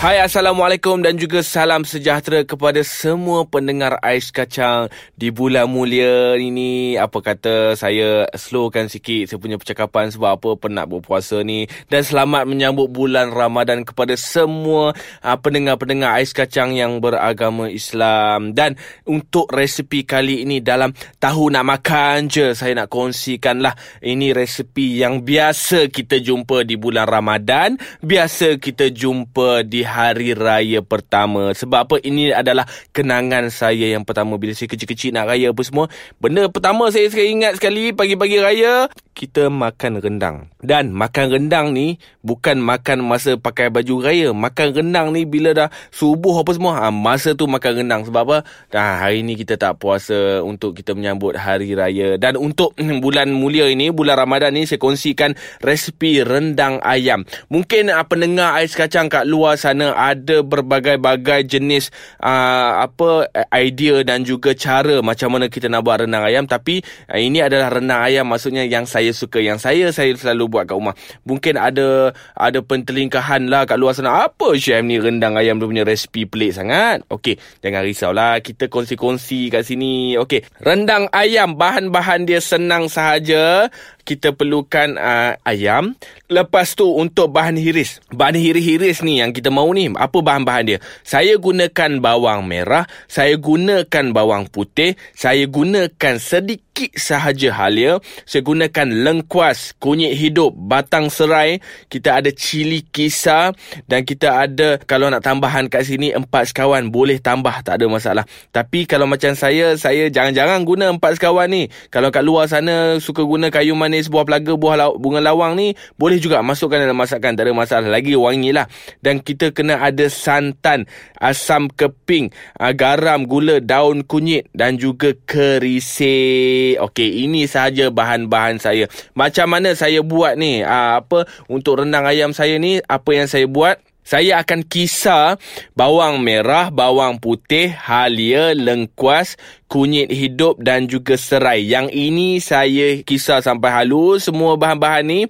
Hai Assalamualaikum dan juga salam sejahtera kepada semua pendengar Ais Kacang di bulan mulia ini. Apa kata saya slowkan sikit saya punya percakapan sebab apa penat berpuasa ni. Dan selamat menyambut bulan Ramadan kepada semua uh, pendengar-pendengar Ais Kacang yang beragama Islam. Dan untuk resepi kali ini dalam Tahu Nak Makan Je, saya nak kongsikan lah. Ini resepi yang biasa kita jumpa di bulan Ramadan. Biasa kita jumpa di hari raya pertama. Sebab apa? Ini adalah kenangan saya yang pertama bila saya kecil-kecil nak raya apa semua. Benda pertama saya sekali ingat sekali pagi-pagi raya, kita makan rendang. Dan makan rendang ni bukan makan masa pakai baju raya. Makan rendang ni bila dah subuh apa semua, ha, masa tu makan rendang. Sebab apa? Dah hari ni kita tak puasa untuk kita menyambut hari raya. Dan untuk bulan mulia ini, bulan Ramadan ni saya kongsikan resepi rendang ayam. Mungkin uh, pendengar ais kacang kat luar sana mana ada berbagai-bagai jenis uh, apa idea dan juga cara macam mana kita nak buat rendang ayam. Tapi uh, ini adalah rendang ayam maksudnya yang saya suka yang saya saya selalu buat kat rumah. Mungkin ada ada pentelingkahan lah kat luar sana. Apa chef ni rendang ayam dia punya resipi pelik sangat? Okey jangan risaulah kita kongsi-kongsi kat sini. Okey rendang ayam bahan-bahan dia senang sahaja kita perlukan uh, ayam. Lepas tu untuk bahan hiris. Bahan hiris-hiris ni yang kita mahu ni. Apa bahan-bahan dia? Saya gunakan bawang merah. Saya gunakan bawang putih. Saya gunakan sedikit sikit sahaja halia. Saya gunakan lengkuas, kunyit hidup, batang serai. Kita ada cili kisar dan kita ada kalau nak tambahan kat sini empat sekawan boleh tambah tak ada masalah. Tapi kalau macam saya, saya jangan-jangan guna empat sekawan ni. Kalau kat luar sana suka guna kayu manis, buah pelaga, buah law- bunga lawang ni boleh juga masukkan dalam masakan. Tak ada masalah. Lagi wangi lah. Dan kita kena ada santan, asam keping, ah, garam, gula, daun kunyit dan juga kerisik. Okey, ini sahaja bahan-bahan saya. Macam mana saya buat ni? Aa, ah, apa untuk rendang ayam saya ni? Apa yang saya buat? Saya akan kisar bawang merah, bawang putih, halia, lengkuas, kunyit hidup dan juga serai. Yang ini saya kisar sampai halus semua bahan-bahan ni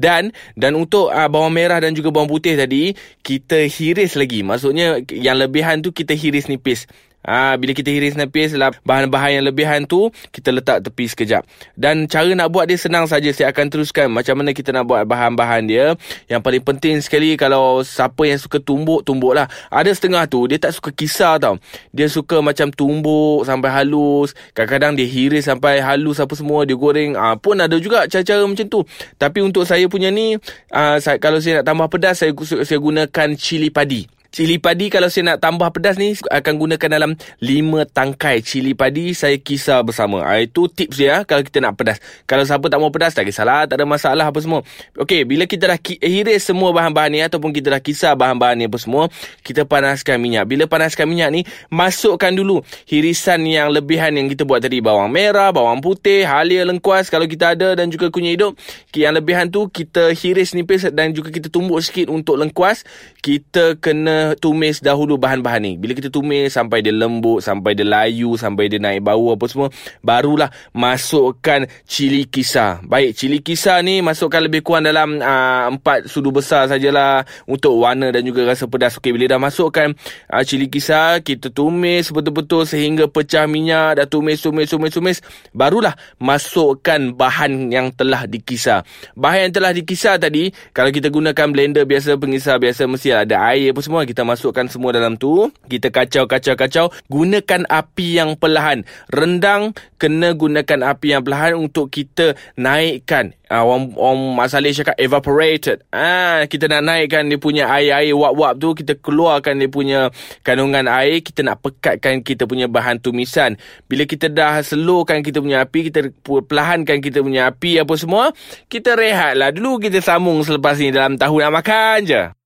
dan dan untuk uh, bawang merah dan juga bawang putih tadi kita hiris lagi. Maksudnya yang lebihan tu kita hiris nipis. Ha, bila kita hiris nipis lah bahan-bahan yang lebihan tu kita letak tepi sekejap. Dan cara nak buat dia senang saja. Saya akan teruskan macam mana kita nak buat bahan-bahan dia. Yang paling penting sekali kalau siapa yang suka tumbuk, tumbuk lah. Ada setengah tu dia tak suka kisar tau. Dia suka macam tumbuk sampai halus. Kadang-kadang dia hiris sampai halus apa semua. Dia goreng. Ha, pun ada juga cara-cara macam tu. Tapi untuk saya punya ni, saya, kalau saya nak tambah pedas, saya, saya gunakan cili padi. Cili padi kalau saya nak tambah pedas ni akan gunakan dalam 5 tangkai cili padi saya kisar bersama. Ha, itu tips dia ah, kalau kita nak pedas. Kalau siapa tak mau pedas tak kisahlah, tak ada masalah apa semua. Okey, bila kita dah hiris semua bahan-bahan ni ataupun kita dah kisar bahan-bahan ni apa semua, kita panaskan minyak. Bila panaskan minyak ni, masukkan dulu hirisan yang lebihan yang kita buat tadi. Bawang merah, bawang putih, halia lengkuas kalau kita ada dan juga kunyit hidup. Yang lebihan tu kita hiris nipis dan juga kita tumbuk sikit untuk lengkuas. Kita kena tumis dahulu bahan-bahan ni. Bila kita tumis sampai dia lembut, sampai dia layu, sampai dia naik bau apa semua, barulah masukkan cili kisar. Baik, cili kisar ni masukkan lebih kurang dalam uh, empat sudu besar sajalah untuk warna dan juga rasa pedas. Okey, bila dah masukkan uh, cili kisar, kita tumis betul-betul sehingga pecah minyak, dah tumis, tumis, tumis, tumis, barulah masukkan bahan yang telah dikisar. Bahan yang telah dikisar tadi, kalau kita gunakan blender biasa, pengisar biasa, mesti ada air apa semua, kita masukkan semua dalam tu kita kacau kacau kacau gunakan api yang perlahan. Rendang kena gunakan api yang perlahan untuk kita naikkan. Uh, orang, orang masalah cakap evaporated. Ah kita nak naikkan dia punya air-air wap-wap tu kita keluarkan dia punya kandungan air kita nak pekatkan kita punya bahan tumisan. Bila kita dah slowkan kita punya api kita perlahankan kita punya api apa semua kita rehatlah. Dulu kita sambung selepas ni dalam tahu nak makan je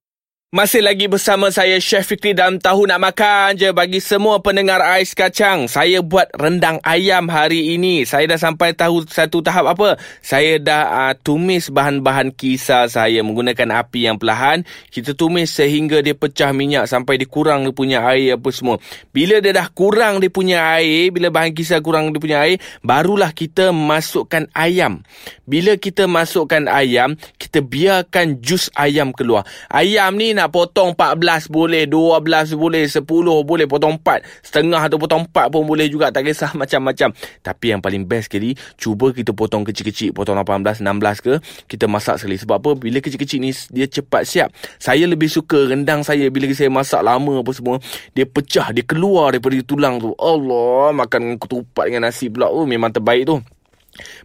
Masih lagi bersama saya Chef Fikri dalam tahu nak makan je bagi semua pendengar ais kacang. Saya buat rendang ayam hari ini. Saya dah sampai tahu satu tahap apa? Saya dah uh, tumis bahan-bahan kisar saya menggunakan api yang perlahan. Kita tumis sehingga dia pecah minyak sampai dia kurang dia punya air apa semua. Bila dia dah kurang dia punya air, bila bahan kisar kurang dia punya air, barulah kita masukkan ayam. Bila kita masukkan ayam, kita biarkan jus ayam keluar. Ayam ni nak nak potong 14 boleh, 12 boleh, 10 boleh, potong 4. Setengah atau potong 4 pun boleh juga, tak kisah macam-macam. Tapi yang paling best sekali, cuba kita potong kecil-kecil, potong 18, 16 ke, kita masak sekali. Sebab apa? Bila kecil-kecil ni, dia cepat siap. Saya lebih suka rendang saya, bila saya masak lama apa semua, dia pecah, dia keluar daripada tulang tu. Allah, makan ketupat dengan nasi pula. Oh, memang terbaik tu.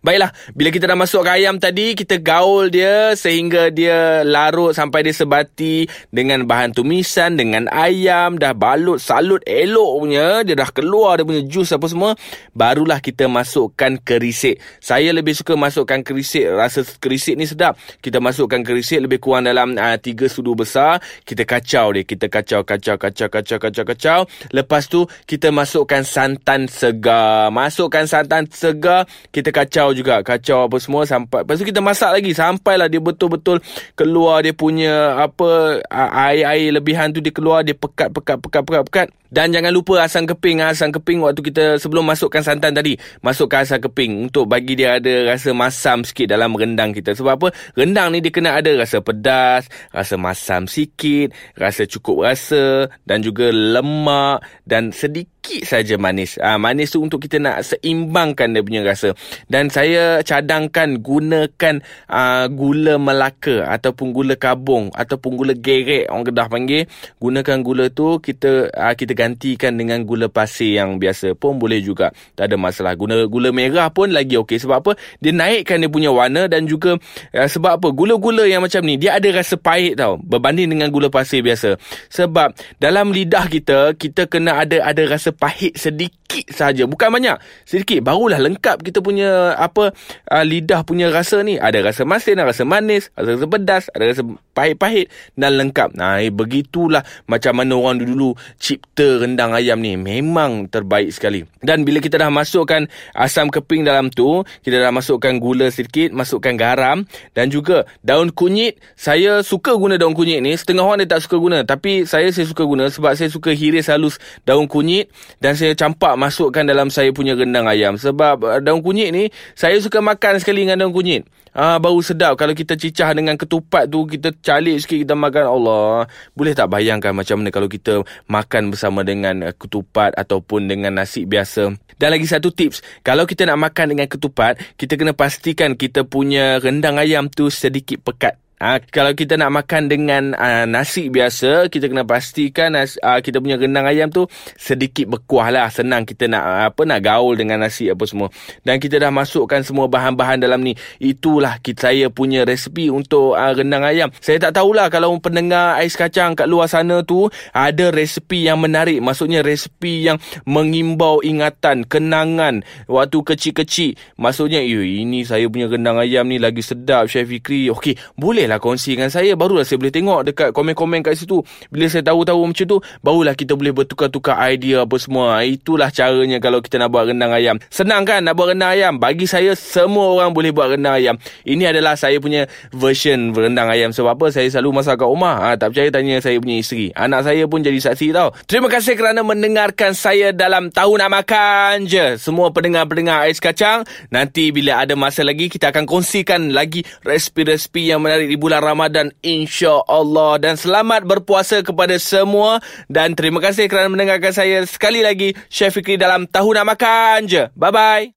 Baiklah, bila kita dah masuk ke ayam tadi, kita gaul dia sehingga dia larut sampai dia sebati dengan bahan tumisan, dengan ayam, dah balut, salut elok punya, dia dah keluar dia punya jus apa semua, barulah kita masukkan kerisik. Saya lebih suka masukkan kerisik, rasa kerisik ni sedap. Kita masukkan kerisik lebih kurang dalam uh, tiga sudu besar, kita kacau dia, kita kacau, kacau, kacau, kacau, kacau, kacau. Lepas tu, kita masukkan santan segar. Masukkan santan segar, kita kacau juga. Kacau apa semua sampai lepas tu kita masak lagi. Sampailah dia betul-betul keluar dia punya apa air-air lebihan tu dia keluar dia pekat pekat pekat pekat pekat dan jangan lupa asam keping Asam keping waktu kita sebelum masukkan santan tadi Masukkan asam keping Untuk bagi dia ada rasa masam sikit dalam rendang kita. Sebab apa? Rendang ni dia kena ada rasa pedas Rasa masam sikit Rasa cukup rasa Dan juga lemak Dan sedikit saja manis. Ha, Manis tu untuk kita nak seimbangkan dia punya rasa. Dan saya cadangkan gunakan uh, gula melaka Ataupun gula kabung Ataupun gula gerek Orang kedah panggil. Gunakan gula tu Kita uh, kita gantikan dengan gula pasir yang biasa pun boleh juga. Tak ada masalah. Guna gula merah pun lagi okey. Sebab apa? Dia naikkan dia punya warna dan juga uh, sebab apa? Gula-gula yang macam ni, dia ada rasa pahit tau. Berbanding dengan gula pasir biasa. Sebab dalam lidah kita, kita kena ada ada rasa pahit sedikit saja. Bukan banyak. Sedikit. Barulah lengkap kita punya apa uh, lidah punya rasa ni. Ada rasa masin, ada rasa manis, ada rasa pedas, ada rasa pahit-pahit dan lengkap. Nah, eh, begitulah macam mana orang dulu cipta rendang ayam ni memang terbaik sekali. Dan bila kita dah masukkan asam keping dalam tu, kita dah masukkan gula sedikit, masukkan garam dan juga daun kunyit. Saya suka guna daun kunyit ni. Setengah orang dia tak suka guna. Tapi saya saya suka guna sebab saya suka hiris halus daun kunyit dan saya campak masukkan dalam saya punya rendang ayam. Sebab uh, daun kunyit ni, saya suka makan sekali dengan daun kunyit. Ah baru sedap kalau kita cicah dengan ketupat tu kita calik sikit kita makan Allah. Boleh tak bayangkan macam mana kalau kita makan bersama dengan uh, ketupat ataupun dengan nasi biasa. Dan lagi satu tips, kalau kita nak makan dengan ketupat, kita kena pastikan kita punya rendang ayam tu sedikit pekat. Ha, kalau kita nak makan dengan uh, nasi biasa, kita kena pastikan uh, kita punya rendang ayam tu sedikit berkuah lah. Senang kita nak uh, apa nak gaul dengan nasi apa semua. Dan kita dah masukkan semua bahan-bahan dalam ni. Itulah kita, saya punya resipi untuk uh, rendang ayam. Saya tak tahulah kalau pendengar ais kacang kat luar sana tu ada resipi yang menarik. Maksudnya resipi yang mengimbau ingatan, kenangan waktu kecil-kecil. Maksudnya, ini saya punya rendang ayam ni lagi sedap Chef Fikri. Okey, boleh lah kongsi dengan saya. Barulah saya boleh tengok dekat komen-komen kat situ. Bila saya tahu-tahu macam tu barulah kita boleh bertukar-tukar idea apa semua. Itulah caranya kalau kita nak buat rendang ayam. Senang kan nak buat rendang ayam? Bagi saya semua orang boleh buat rendang ayam. Ini adalah saya punya version rendang ayam. Sebab apa? Saya selalu masak kat rumah. Ha, tak percaya tanya saya punya isteri. Anak saya pun jadi saksi tau. Terima kasih kerana mendengarkan saya dalam Tahu Nak Makan je. Semua pendengar-pendengar ais kacang nanti bila ada masa lagi kita akan kongsikan lagi resipi-resipi yang menarik di bulan Ramadan insya-Allah dan selamat berpuasa kepada semua dan terima kasih kerana mendengarkan saya sekali lagi Chef Fikri dalam Tahu Nak Makan je. Bye bye.